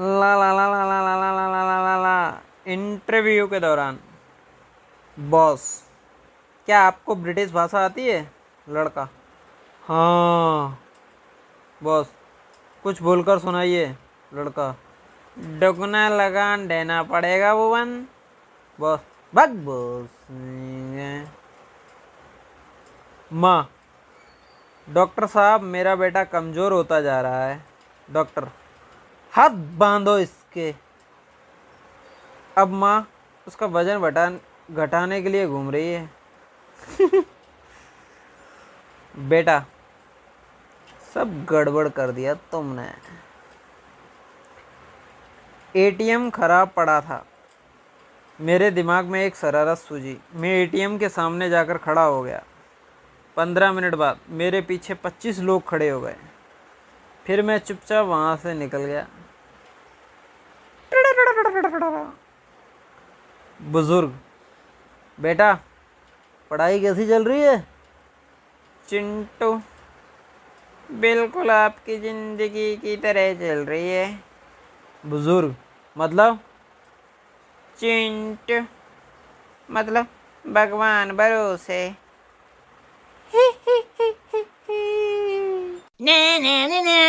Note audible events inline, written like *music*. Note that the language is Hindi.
ला ला ला ला ला ला ला ला ला ला ला ला इंटरव्यू के दौरान बॉस क्या आपको ब्रिटिश भाषा आती है लड़का हाँ बॉस कुछ बोलकर सुनाइए लड़का दुगना लगान देना पड़ेगा भुवन बॉस बग बॉस माँ डॉक्टर साहब मेरा बेटा कमज़ोर होता जा रहा है डॉक्टर हाथ बांधो इसके। अब माँ उसका वज़न घटा घटाने के लिए घूम रही है। *laughs* बेटा, सब गड़बड़ कर दिया तुमने। एटीएम खराब पड़ा था। मेरे दिमाग में एक शरारत सूझी। मैं एटीएम के सामने जाकर खड़ा हो गया। पंद्रह मिनट बाद मेरे पीछे पच्चीस लोग खड़े हो गए। फिर मैं चुपचाप वहाँ से निकल गया। बुज़ुर्ग बेटा पढ़ाई कैसी चल रही है? चिंटू बिल्कुल आपकी ज़िंदगी की तरह चल रही है। बुज़ुर्ग मतलब? चिंटू मतलब भगवान भरोसे। Na na na na